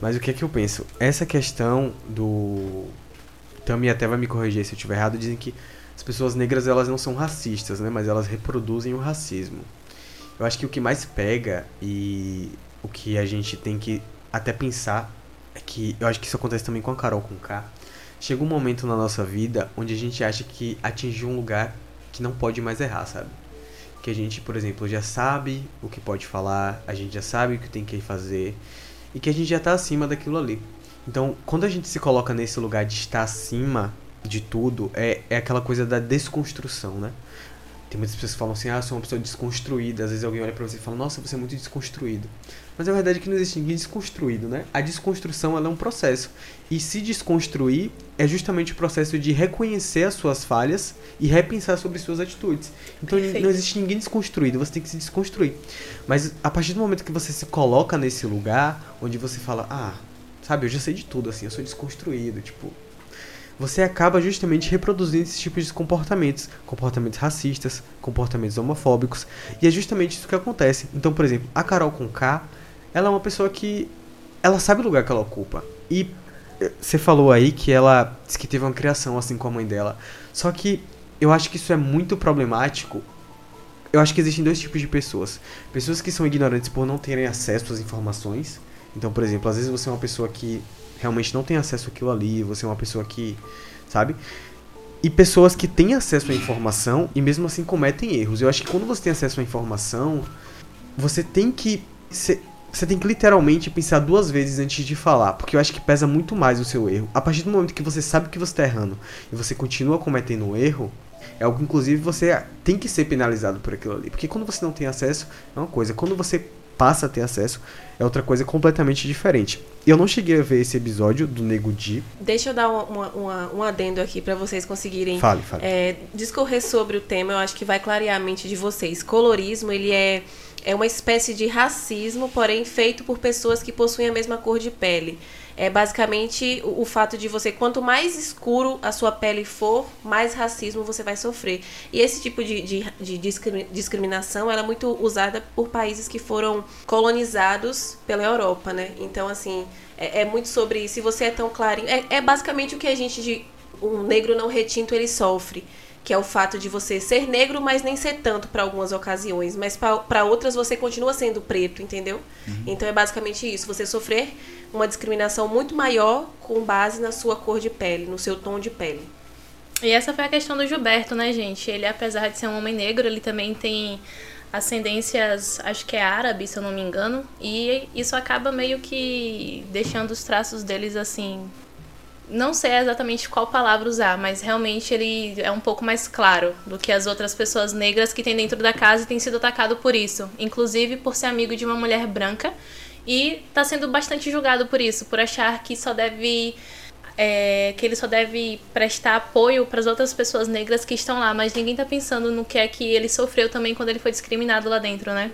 Mas o que é que eu penso? Essa questão do Também até vai me corrigir se eu estiver errado, dizem que as pessoas negras elas não são racistas, né, mas elas reproduzem o racismo. Eu acho que o que mais pega e o que a gente tem que até pensar é que eu acho que isso acontece também com a Carol com K chega um momento na nossa vida onde a gente acha que atingiu um lugar que não pode mais errar, sabe? Que a gente, por exemplo, já sabe o que pode falar, a gente já sabe o que tem que fazer e que a gente já tá acima daquilo ali. Então, quando a gente se coloca nesse lugar de estar acima de tudo, é, é aquela coisa da desconstrução, né? Tem muitas pessoas que falam assim, ah, eu sou uma pessoa desconstruída. Às vezes alguém olha pra você e fala, nossa, você é muito desconstruído. Mas a verdade é que não existe ninguém desconstruído, né? A desconstrução ela é um processo. E se desconstruir é justamente o processo de reconhecer as suas falhas e repensar sobre suas atitudes. Então Perfeito. não existe ninguém desconstruído, você tem que se desconstruir. Mas a partir do momento que você se coloca nesse lugar onde você fala, ah, sabe, eu já sei de tudo, assim, eu sou desconstruído, tipo, você acaba justamente reproduzindo esses tipos de comportamentos, comportamentos racistas, comportamentos homofóbicos, e é justamente isso que acontece. Então, por exemplo, a Carol com K, ela é uma pessoa que ela sabe o lugar que ela ocupa. E eh, você falou aí que ela disse que teve uma criação assim com a mãe dela. Só que eu acho que isso é muito problemático. Eu acho que existem dois tipos de pessoas. Pessoas que são ignorantes por não terem acesso às informações. Então, por exemplo, às vezes você é uma pessoa que realmente não tem acesso àquilo ali, você é uma pessoa que, sabe? E pessoas que têm acesso à informação e mesmo assim cometem erros. Eu acho que quando você tem acesso à informação, você tem que você tem que literalmente pensar duas vezes antes de falar, porque eu acho que pesa muito mais o seu erro. A partir do momento que você sabe que você está errando e você continua cometendo um erro, é algo que inclusive você tem que ser penalizado por aquilo ali. Porque quando você não tem acesso, é uma coisa. Quando você passa a ter acesso, é outra coisa completamente diferente. Eu não cheguei a ver esse episódio do Nego Di. Deixa eu dar uma, uma, um adendo aqui para vocês conseguirem fale, fale. É, discorrer sobre o tema. Eu acho que vai clarear a mente de vocês. Colorismo, ele é, é uma espécie de racismo, porém feito por pessoas que possuem a mesma cor de pele. É basicamente o, o, fato de você, quanto mais escuro a sua pele for, mais racismo você vai sofrer. E esse tipo de, de, de discriminação ela é muito usada por países que foram colonizados pela Europa, né? Então, assim, é, é muito sobre se você é tão clarinho. É, é basicamente o que a gente, de um negro não retinto, ele sofre que é o fato de você ser negro, mas nem ser tanto para algumas ocasiões, mas para outras você continua sendo preto, entendeu? Uhum. Então é basicamente isso, você sofrer uma discriminação muito maior com base na sua cor de pele, no seu tom de pele. E essa foi a questão do Gilberto, né, gente? Ele, apesar de ser um homem negro, ele também tem ascendências, acho que é árabe, se eu não me engano, e isso acaba meio que deixando os traços deles assim não sei exatamente qual palavra usar, mas realmente ele é um pouco mais claro do que as outras pessoas negras que tem dentro da casa e tem sido atacado por isso, inclusive por ser amigo de uma mulher branca e está sendo bastante julgado por isso, por achar que só deve é, que ele só deve prestar apoio para as outras pessoas negras que estão lá, mas ninguém está pensando no que é que ele sofreu também quando ele foi discriminado lá dentro, né?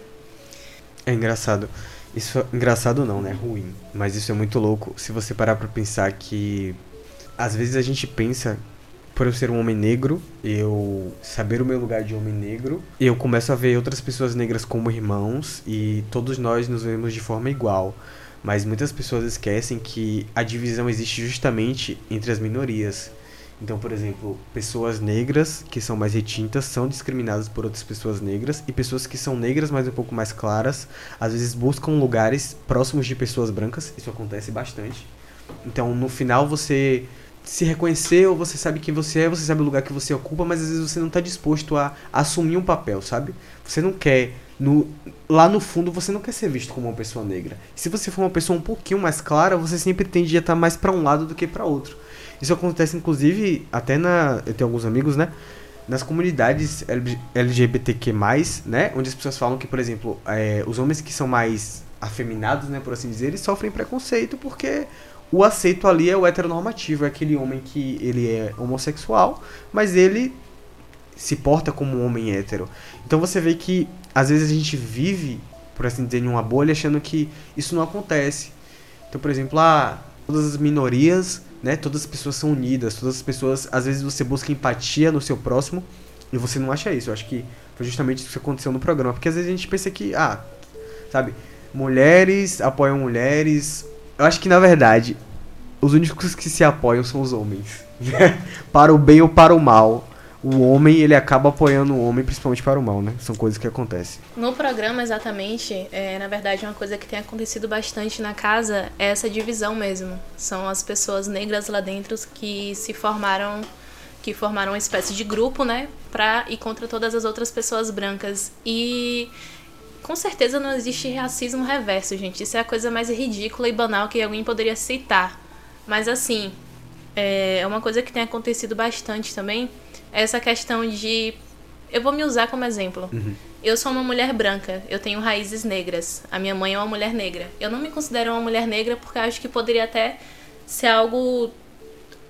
É engraçado. Isso engraçado não, né? Ruim. Mas isso é muito louco se você parar pra pensar que às vezes a gente pensa por eu ser um homem negro, eu saber o meu lugar de homem negro, eu começo a ver outras pessoas negras como irmãos e todos nós nos vemos de forma igual. Mas muitas pessoas esquecem que a divisão existe justamente entre as minorias. Então, por exemplo, pessoas negras que são mais retintas são discriminadas por outras pessoas negras e pessoas que são negras, mas um pouco mais claras, às vezes buscam lugares próximos de pessoas brancas. Isso acontece bastante. Então, no final você se reconhecer ou você sabe quem você é, você sabe o lugar que você ocupa, mas às vezes você não está disposto a assumir um papel, sabe? Você não quer no, lá no fundo você não quer ser visto como uma pessoa negra. Se você for uma pessoa um pouquinho mais clara, você sempre tende a estar mais para um lado do que para outro. Isso acontece, inclusive, até na. Eu tenho alguns amigos, né? Nas comunidades LGBTQ, né? Onde as pessoas falam que, por exemplo, é, os homens que são mais afeminados, né, por assim dizer, eles sofrem preconceito porque o aceito ali é o heteronormativo, é aquele homem que ele é homossexual, mas ele se porta como um homem hétero. Então você vê que às vezes a gente vive, por assim dizer, em uma bolha achando que isso não acontece. Então, por exemplo, ah, todas as minorias né? Todas as pessoas são unidas, todas as pessoas, às vezes você busca empatia no seu próximo e você não acha isso. Eu acho que foi justamente isso que aconteceu no programa, porque às vezes a gente pensa que, ah, sabe, mulheres apoiam mulheres. Eu acho que na verdade os únicos que se apoiam são os homens, <laughs> para o bem ou para o mal o homem ele acaba apoiando o homem principalmente para o mal, né? São coisas que acontecem. No programa, exatamente, é, na verdade, uma coisa que tem acontecido bastante na casa é essa divisão mesmo. São as pessoas negras lá dentro que se formaram, que formaram uma espécie de grupo, né? Pra ir contra todas as outras pessoas brancas. E com certeza não existe racismo reverso, gente. Isso é a coisa mais ridícula e banal que alguém poderia citar. Mas assim, é uma coisa que tem acontecido bastante também essa questão de. Eu vou me usar como exemplo. Uhum. Eu sou uma mulher branca, eu tenho raízes negras. A minha mãe é uma mulher negra. Eu não me considero uma mulher negra porque acho que poderia até ser algo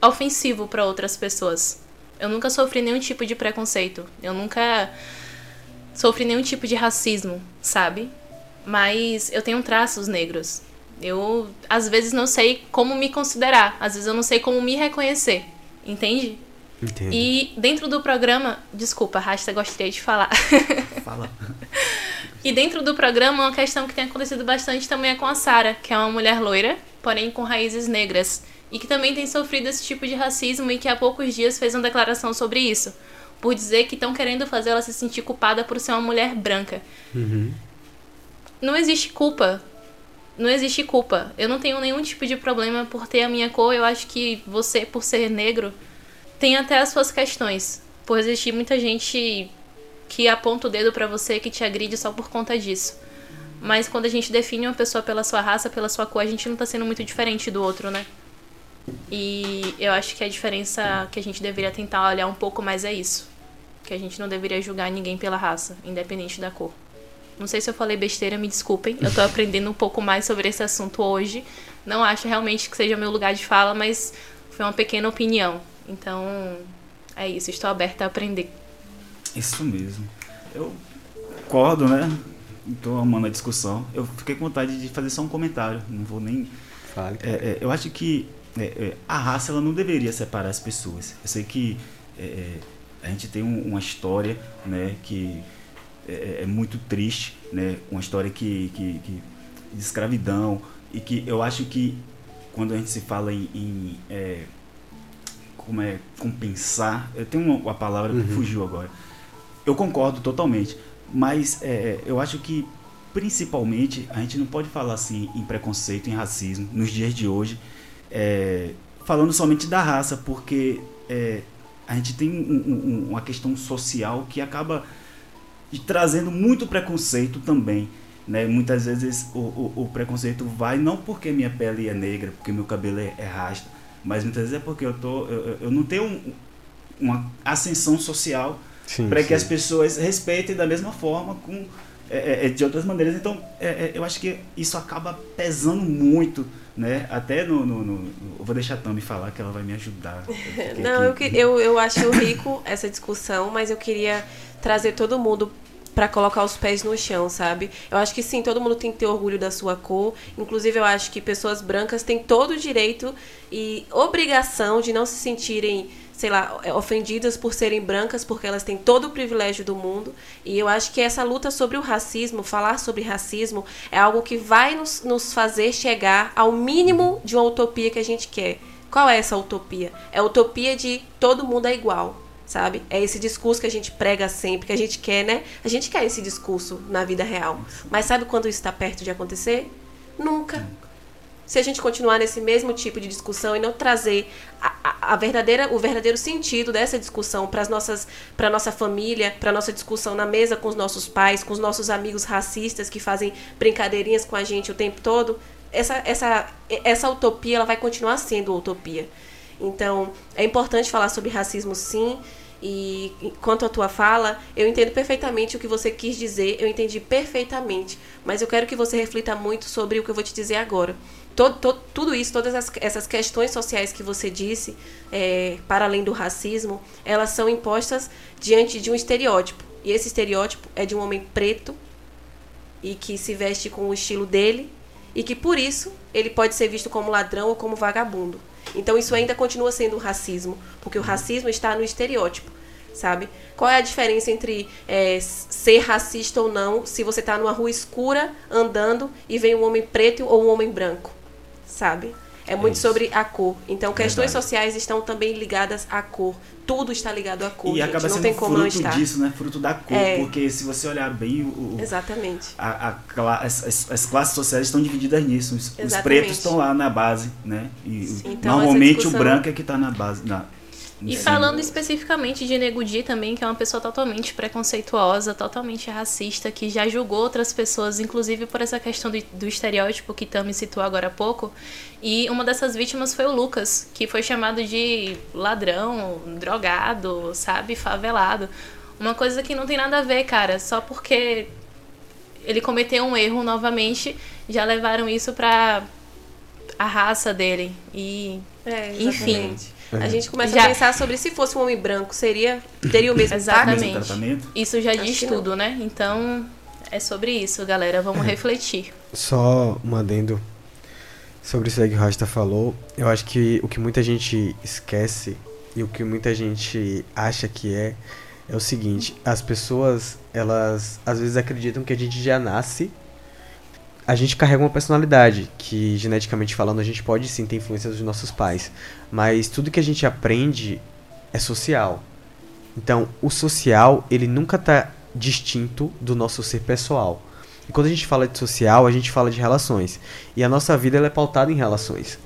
ofensivo para outras pessoas. Eu nunca sofri nenhum tipo de preconceito. Eu nunca sofri nenhum tipo de racismo, sabe? Mas eu tenho traços negros. Eu, às vezes, não sei como me considerar. Às vezes, eu não sei como me reconhecer. Entende? Entendo. E dentro do programa. Desculpa, Rasta, gostaria de falar. <laughs> Fala. e dentro do programa, uma questão que tem acontecido bastante também é com a Sara, que é uma mulher loira, porém com raízes negras. E que também tem sofrido esse tipo de racismo e que há poucos dias fez uma declaração sobre isso. Por dizer que estão querendo fazer ela se sentir culpada por ser uma mulher branca. Uhum. Não existe culpa não existe culpa. Eu não tenho nenhum tipo de problema por ter a minha cor. Eu acho que você, por ser negro, tem até as suas questões. Por existir muita gente que aponta o dedo para você, que te agride só por conta disso. Mas quando a gente define uma pessoa pela sua raça, pela sua cor, a gente não tá sendo muito diferente do outro, né? E eu acho que a diferença que a gente deveria tentar olhar um pouco mais é isso. Que a gente não deveria julgar ninguém pela raça, independente da cor. Não sei se eu falei besteira, me desculpem. Eu tô aprendendo um pouco mais sobre esse assunto hoje. Não acho realmente que seja meu lugar de fala, mas foi uma pequena opinião. Então, é isso, estou aberta a aprender. Isso mesmo. Eu concordo, né? Estou amando a discussão. Eu fiquei com vontade de fazer só um comentário. Não vou nem Fale. É, é, eu acho que é, é, a raça ela não deveria separar as pessoas. Eu sei que é, é, a gente tem um, uma história né, que é, muito triste, né, uma história que, que, que, de escravidão e que eu acho que quando a gente se fala em, em como é compensar, eu tenho uma, uma palavra uhum. que fugiu agora. Eu concordo totalmente, mas eu acho que principalmente a gente não pode falar assim em preconceito, em racismo nos dias de hoje é, falando somente da raça, porque é, a gente tem um, um, uma questão social que acaba trazendo muito preconceito também. Né? Muitas vezes o, o, o, preconceito vai não porque minha pele é negra, porque meu cabelo é, é rasta, mas muitas vezes é porque eu, tô, eu, eu não tenho um, uma ascensão social para que as pessoas respeitem da mesma forma com é, é, é, de outras maneiras. Então, é, é, eu acho que isso acaba pesando muito, né? Até no. no, no eu vou deixar a Tami falar que ela vai me ajudar. <laughs> Não, eu, eu, eu acho <laughs> rico essa discussão, mas eu queria trazer todo mundo para colocar os pés no chão, sabe? Eu acho que sim, todo mundo tem que ter orgulho da sua cor. Inclusive, eu acho que pessoas brancas têm todo o direito e obrigação de não se sentirem sei lá, é, ofendidas por serem brancas, porque elas têm todo o privilégio do mundo. E eu acho que essa luta sobre o racismo, falar sobre racismo, é algo que vai nos, nos fazer chegar ao mínimo de uma utopia que a gente quer. Qual é essa utopia? É a utopia de todo mundo é igual, sabe? É esse discurso que a gente prega sempre, que a gente quer, né? A gente quer esse discurso na vida real. Mas sabe quando isso está perto de acontecer? Nunca se a gente continuar nesse mesmo tipo de discussão e não trazer a, a, verdadeira, o verdadeiro sentido dessa discussão para nossas para nossa família, para nossa discussão na mesa com os nossos pais, com os nossos amigos racistas que fazem brincadeirinhas com a gente o tempo todo, essa essa essa utopia ela vai continuar sendo utopia. Então, é importante falar sobre racismo sim, e quanto à tua fala, eu entendo perfeitamente o que você quis dizer, eu entendi perfeitamente, mas eu quero que você reflita muito sobre o que eu vou te dizer agora todo, todo, tudo isso, todas as, essas questões sociais que você disse, é, para além do racismo, elas são impostas diante de um estereótipo. E esse estereótipo é de um homem preto e que se veste com o estilo dele e que por isso ele pode ser visto como ladrão ou como vagabundo. Então isso ainda continua sendo racismo, porque o racismo está no estereótipo, sabe? Qual é a diferença entre é, ser racista ou não se você está numa rua escura andando e vem um homem preto ou um homem branco? Sabe? É muito é sobre a cor. Então, questões Verdade. sociais estão também ligadas à cor. Tudo está ligado à cor. E gente. acaba sendo não tem como fruto não disso, né? Fruto da cor. É. Porque se você olhar bem, o, Exatamente. A, a, as, as, classes sociais estão divididas nisso. Os, os pretos estão lá na base, né? E então, normalmente discussão... o branco é que está na base. Na, e falando especificamente de Negudi também, que é uma pessoa totalmente preconceituosa, totalmente racista, que já julgou outras pessoas, inclusive por essa questão do, do estereótipo que Tami citou agora há pouco. E uma dessas vítimas foi o Lucas, que foi chamado de ladrão, drogado, sabe, favelado. Uma coisa que não tem nada a ver, cara, só porque ele cometeu um erro novamente, já levaram isso pra a raça dele. E, é, enfim. A gente começa já... a pensar sobre se fosse um homem branco, seria teria o mesmo Exatamente. tratamento? Isso já Acho diz tudo, né? Então, é sobre isso, galera. Vamos é. refletir. Só um adendo sobre isso aí que o Rasta falou. Eu acho que o que muita gente esquece e o que muita gente acha que é é o seguinte, as pessoas, elas às vezes acreditam que a gente já nasce a gente carrega uma personalidade que, geneticamente falando, a gente pode sim ter influência dos nossos pais. Mas tudo que a gente aprende é social. Então, o social, ele nunca está distinto do nosso ser pessoal. E quando a gente fala de social, a gente fala de relações. E a nossa vida ela é pautada em relações.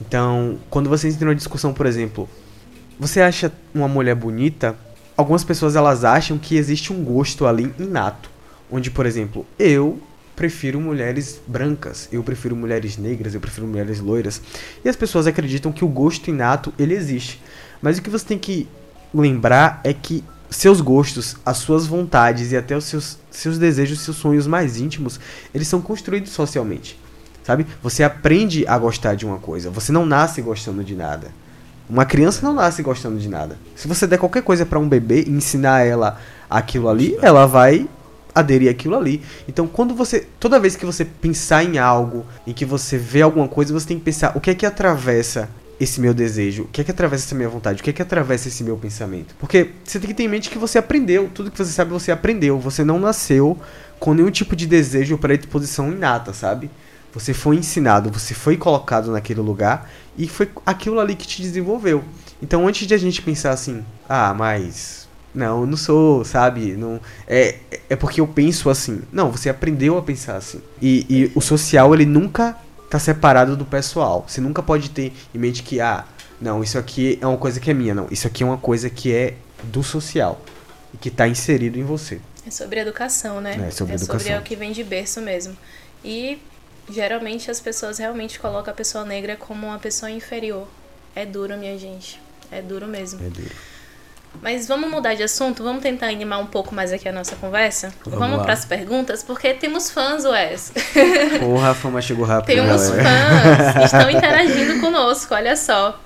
Então, quando você entra numa discussão, por exemplo, você acha uma mulher bonita, algumas pessoas elas acham que existe um gosto ali inato. Onde, por exemplo, eu prefiro mulheres brancas, eu prefiro mulheres negras, eu prefiro mulheres loiras. E as pessoas acreditam que o gosto inato ele existe. Mas o que você tem que lembrar é que seus gostos, as suas vontades e até os seus, seus desejos, seus sonhos mais íntimos, eles são construídos socialmente. Sabe? Você aprende a gostar de uma coisa, você não nasce gostando de nada. Uma criança não nasce gostando de nada. Se você der qualquer coisa para um bebê e ensinar ela aquilo ali, ela vai aderir àquilo ali. Então, quando você, toda vez que você pensar em algo, em que você vê alguma coisa, você tem que pensar o que é que atravessa esse meu desejo? O que é que atravessa essa minha vontade? O que é que atravessa esse meu pensamento? Porque você tem que ter em mente que você aprendeu, tudo que você sabe você aprendeu. Você não nasceu com nenhum tipo de desejo para disposição inata, sabe? Você foi ensinado, você foi colocado naquele lugar e foi aquilo ali que te desenvolveu. Então, antes de a gente pensar assim, ah, mas não, eu não sou, sabe? Não é é porque eu penso assim. Não, você aprendeu a pensar assim. E, e o social ele nunca tá separado do pessoal. Você nunca pode ter em mente que ah, não, isso aqui é uma coisa que é minha, não. Isso aqui é uma coisa que é do social e que tá inserido em você. É sobre educação, né? É sobre é educação. sobre o que vem de berço mesmo. E geralmente as pessoas realmente colocam a pessoa negra como uma pessoa inferior. É duro, minha gente. É duro mesmo. É duro. Mas vamos mudar de assunto, vamos tentar animar um pouco mais aqui a nossa conversa? Vamos Vamos, para as perguntas, porque temos fãs, Wes. <laughs> Porra, a fama chegou rápido, Temos galera. fãs, <laughs> estão interagindo conosco, olha só.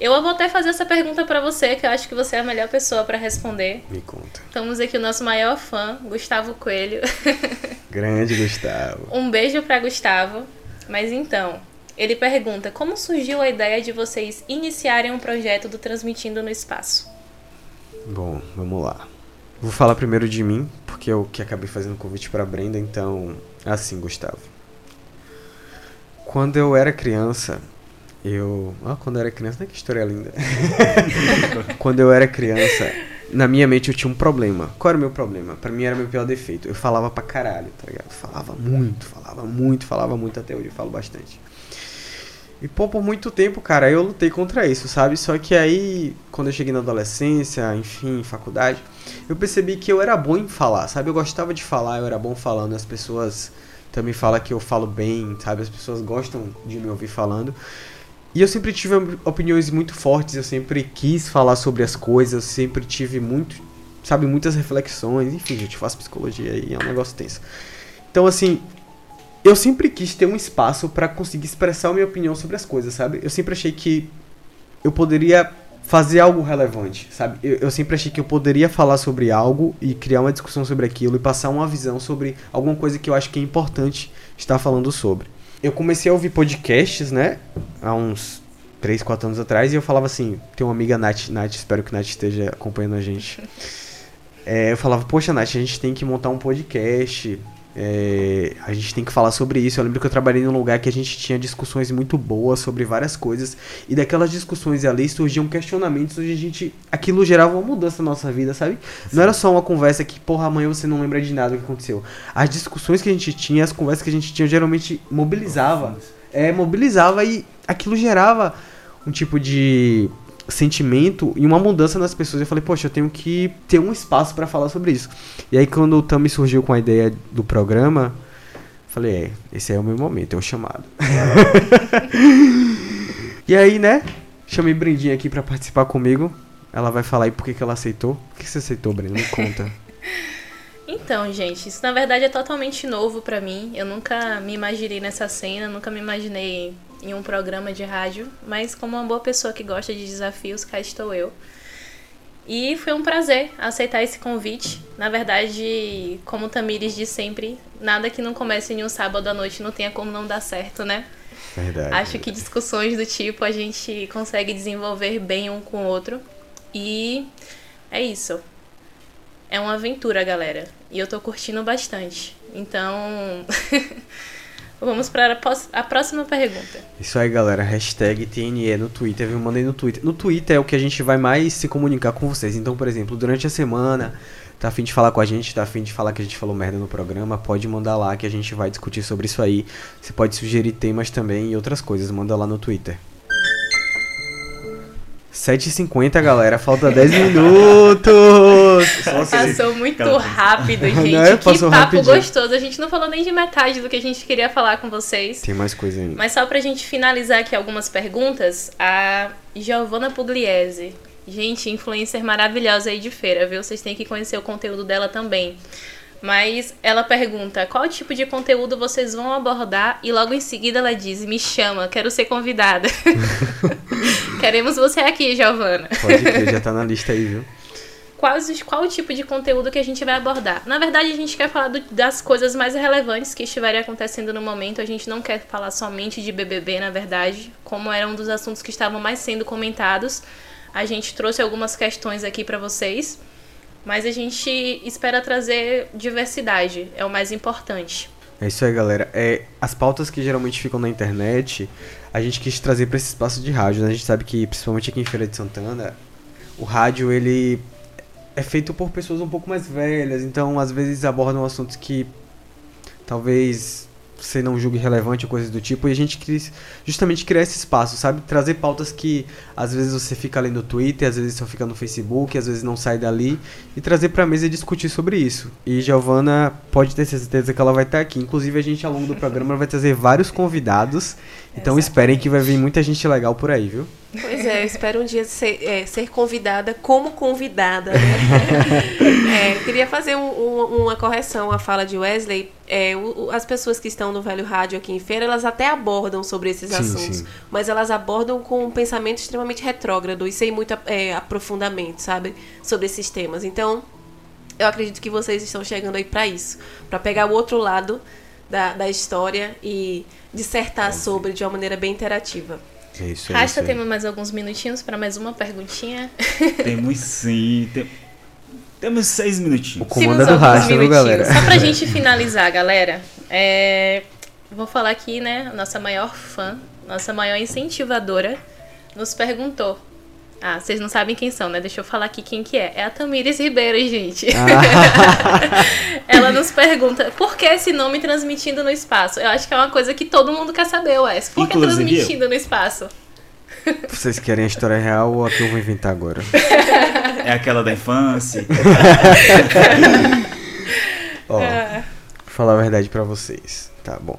Eu vou até fazer essa pergunta pra você, que eu acho que você é a melhor pessoa pra responder. Me conta. Temos aqui o nosso maior fã, Gustavo Coelho. <laughs> Grande Gustavo. Um beijo pra Gustavo. Mas então, ele pergunta: como surgiu a ideia de vocês iniciarem um projeto do Transmitindo no Espaço? Bom, vamos lá. Vou falar primeiro de mim, porque eu que acabei fazendo convite pra Brenda, então, assim, Gustavo. Quando eu era criança, eu. Ah, quando eu era criança, né? Que história linda. <laughs> quando eu era criança, na minha mente eu tinha um problema. Qual era o meu problema? Pra mim era meu pior defeito. Eu falava pra caralho, tá ligado? Falava muito, falava muito, falava muito até hoje, eu falo bastante. E pô, por muito tempo, cara, eu lutei contra isso, sabe? Só que aí, quando eu cheguei na adolescência, enfim, faculdade, eu percebi que eu era bom em falar, sabe? Eu gostava de falar, eu era bom falando, as pessoas também falam que eu falo bem, sabe? As pessoas gostam de me ouvir falando. E eu sempre tive opiniões muito fortes, eu sempre quis falar sobre as coisas, eu sempre tive muito, sabe, muitas reflexões, enfim, gente, faço psicologia e é um negócio tenso. Então, assim, eu sempre quis ter um espaço pra conseguir expressar a minha opinião sobre as coisas, sabe? Eu sempre achei que eu poderia fazer algo relevante, sabe? Eu, eu sempre achei que eu poderia falar sobre algo e criar uma discussão sobre aquilo e passar uma visão sobre alguma coisa que eu acho que é importante estar falando sobre. Eu comecei a ouvir podcasts, né? Há uns 3, 4 anos atrás e eu falava assim, tem uma amiga Nath, Nath, espero que Nath esteja acompanhando a gente. <laughs> É, eu falava, poxa, Nath, a gente tem que montar um podcast. É, a gente tem que falar sobre isso. Eu lembro que eu trabalhei num lugar que a gente tinha discussões muito boas sobre várias coisas. E daquelas discussões ali surgiam questionamentos onde a gente. Aquilo gerava uma mudança na nossa vida, sabe? Não era só uma conversa que, porra, amanhã você não lembra de nada do que aconteceu. As discussões que a gente tinha, as conversas que a gente tinha, geralmente mobilizava. É, mobilizava e aquilo gerava um tipo de sentimento e uma mudança nas pessoas. Eu falei, poxa, eu tenho que ter um espaço pra falar sobre isso. E aí quando o Tami surgiu com a ideia do programa, falei, é, esse é o meu momento, é o chamado. <laughs> e aí, né? Chamei Brendinha aqui pra participar comigo. Ela vai falar aí por que, que ela aceitou. Por que você aceitou, Brenda? Me conta. <laughs> Então, gente, isso na verdade é totalmente novo pra mim. Eu nunca me imaginei nessa cena, nunca me imaginei em um programa de rádio, mas como uma boa pessoa que gosta de desafios, cá estou eu. E foi um prazer aceitar esse convite. Na verdade, como Tamires diz sempre, nada que não comece em um sábado à noite não tenha como não dar certo, né? Verdade. Acho que discussões do tipo a gente consegue desenvolver bem um com o outro. E é isso. É uma aventura, galera. E eu tô curtindo bastante. Então, <laughs> vamos para a próxima pergunta. Isso aí, galera. Hashtag TNE no Twitter, viu? Mandei no Twitter. No Twitter é o que a gente vai mais se comunicar com vocês. Então, por exemplo, durante a semana, tá afim de falar com a gente, tá afim de falar que a gente falou merda no programa, pode mandar lá que a gente vai discutir sobre isso aí. Você pode sugerir temas também e outras coisas. Manda lá no Twitter. 7h50, galera. Falta 10 minutos. <laughs> Passou muito aquela- rápido, <laughs> gente. É? que Passou papo rapidinho. gostoso. A gente não falou nem de metade do que a gente queria falar com vocês. Tem mais coisa ainda. Mas só pra gente finalizar aqui algumas perguntas, a Giovanna Pugliese. Gente, influencer maravilhosa aí de feira, viu? Vocês têm que conhecer o conteúdo dela também. Mas ela pergunta qual tipo de conteúdo vocês vão abordar e logo em seguida ela diz: Me chama, quero ser convidada. <laughs> Queremos você aqui, Giovana. Pode crer, já tá na lista aí, viu? quase qual o tipo de conteúdo que a gente vai abordar. Na verdade, a gente quer falar do, das coisas mais relevantes que estiverem acontecendo no momento. A gente não quer falar somente de BBB, na verdade, como era um dos assuntos que estavam mais sendo comentados. A gente trouxe algumas questões aqui para vocês, mas a gente espera trazer diversidade, é o mais importante. É isso aí, galera. É, as pautas que geralmente ficam na internet, a gente quis trazer para esse espaço de rádio. Né? A gente sabe que, principalmente aqui em Feira de Santana, o rádio ele é feito por pessoas um pouco mais velhas, então às vezes abordam assuntos que talvez você não julgue relevante ou coisas do tipo, e a gente quis justamente criar esse espaço, sabe? Trazer pautas que às vezes você fica ali no Twitter, às vezes só fica no Facebook, às vezes não sai dali, e trazer pra mesa e discutir sobre isso. E Giovana pode ter certeza que ela vai estar aqui. Inclusive, a gente ao longo do programa vai trazer vários convidados, então Exatamente. esperem que vai vir muita gente legal por aí, viu? Pois é, eu espero um dia ser, é, ser convidada como convidada. Né? <laughs> é, queria fazer um, um, uma correção à fala de Wesley. É, o, as pessoas que estão no Velho Rádio aqui em feira, elas até abordam sobre esses sim, assuntos, sim. mas elas abordam com um pensamento extremamente retrógrado e sem muito é, aprofundamento, sabe? Sobre esses temas. Então, eu acredito que vocês estão chegando aí para isso para pegar o outro lado da, da história e dissertar sobre de uma maneira bem interativa. É isso, é Rasta, temos mais alguns minutinhos para mais uma perguntinha? <laughs> Temos sim. Tem... Temos seis minutinhos. O comando é do Rasta, viu, galera? Só pra <laughs> gente finalizar, galera. É... Vou falar aqui, né? Nossa maior fã, nossa maior incentivadora, nos perguntou. Ah, vocês não sabem quem são, né? Deixa eu falar aqui quem que é. É a Tamires Ribeiro, gente. Ah. <laughs> Ela nos pergunta, por que esse nome transmitindo no espaço? Eu acho que é uma coisa que todo mundo quer saber, Wes. Por que transmitindo no espaço? Vocês querem a história real ou a que eu vou inventar agora? <laughs> É aquela da infância. <laughs> Ó, vou falar a verdade para vocês. Tá bom.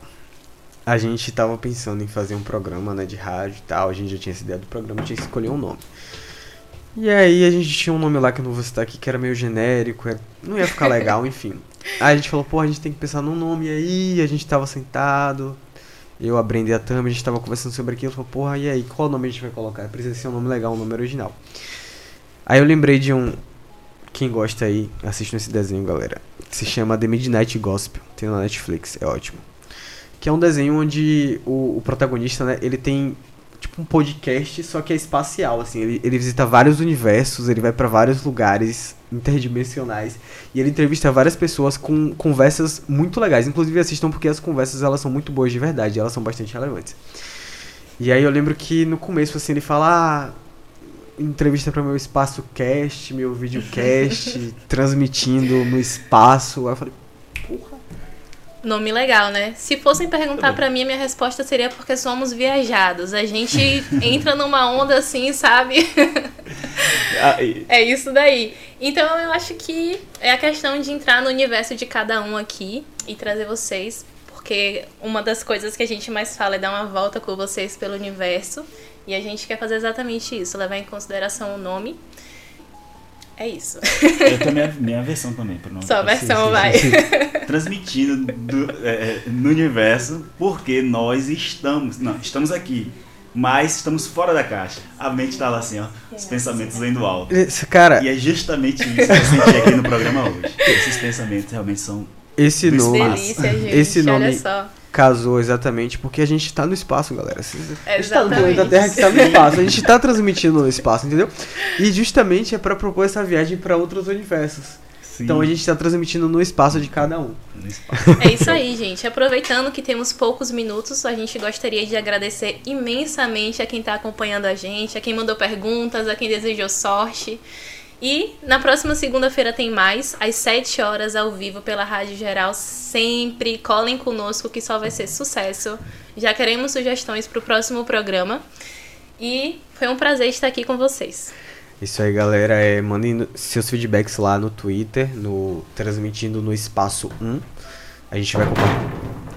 A gente tava pensando em fazer um programa, né, de rádio e tal. A gente já tinha essa ideia do programa, tinha que escolher um nome. E aí a gente tinha um nome lá que eu não vou citar aqui, que era meio genérico, era... não ia ficar legal, <laughs> enfim. Aí a gente falou, pô, a gente tem que pensar num nome aí, a gente tava sentado, eu, a Brenda e a Tami, a gente tava conversando sobre aquilo, falou, porra, e aí, qual nome a gente vai colocar? Precisa ser um nome legal, um nome original. Aí eu lembrei de um, quem gosta aí, assiste esse desenho, galera, se chama The Midnight Gospel, tem na Netflix, é ótimo. Que é um desenho onde o, o protagonista, né, ele tem tipo um podcast, só que é espacial, assim. Ele, ele visita vários universos, ele vai para vários lugares interdimensionais e ele entrevista várias pessoas com conversas muito legais. Inclusive assistam porque as conversas elas são muito boas de verdade, elas são bastante relevantes. E aí eu lembro que no começo assim ele fala ah, entrevista para meu espaço cast, meu videocast, <laughs> transmitindo no espaço. Aí eu falei, Nome legal, né? Se fossem perguntar para mim, a minha resposta seria porque somos viajados. A gente <laughs> entra numa onda assim, sabe? <laughs> é isso daí. Então eu acho que é a questão de entrar no universo de cada um aqui e trazer vocês, porque uma das coisas que a gente mais fala é dar uma volta com vocês pelo universo. E a gente quer fazer exatamente isso, levar em consideração o nome é isso. Eu tenho minha, minha versão também. Pra não Sua versão, vai. Transmitindo do, é, é, no universo, porque nós estamos. Não, estamos aqui. Mas estamos fora da caixa. A mente tá lá assim, ó. Os pensamentos indo alto. Esse, cara... E é justamente isso que eu senti aqui no programa hoje. Esses pensamentos realmente são. Esse nome. Delícia, gente. Esse nome. Casou exatamente porque a gente tá no espaço, galera. A gente tá no planeta Terra que tá no <laughs> espaço. A gente tá transmitindo no espaço, entendeu? E justamente é para propor essa viagem para outros universos. Sim. Então a gente está transmitindo no espaço de cada um. É isso aí, gente. Aproveitando que temos poucos minutos, a gente gostaria de agradecer imensamente a quem está acompanhando a gente, a quem mandou perguntas, a quem desejou sorte. E na próxima segunda-feira tem mais, às 7 horas, ao vivo pela Rádio Geral. Sempre colhem conosco que só vai ser sucesso. Já queremos sugestões para o próximo programa. E foi um prazer estar aqui com vocês. Isso aí, galera. É, mandem seus feedbacks lá no Twitter, no transmitindo no espaço 1. A gente vai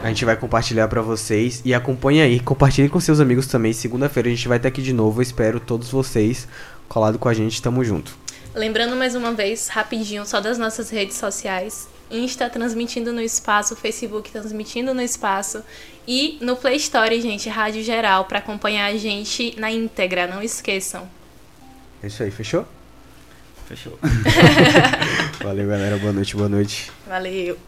a gente vai compartilhar para vocês e acompanhe aí, compartilhe com seus amigos também. Segunda-feira a gente vai estar aqui de novo. Eu espero todos vocês colado com a gente. Tamo junto. Lembrando mais uma vez, rapidinho, só das nossas redes sociais. Insta transmitindo no espaço, Facebook transmitindo no espaço e no Play Store, gente, Rádio Geral, para acompanhar a gente na íntegra, não esqueçam. É isso aí, fechou? Fechou. <laughs> Valeu, galera. Boa noite, boa noite. Valeu.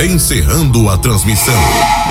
Encerrando a transmissão.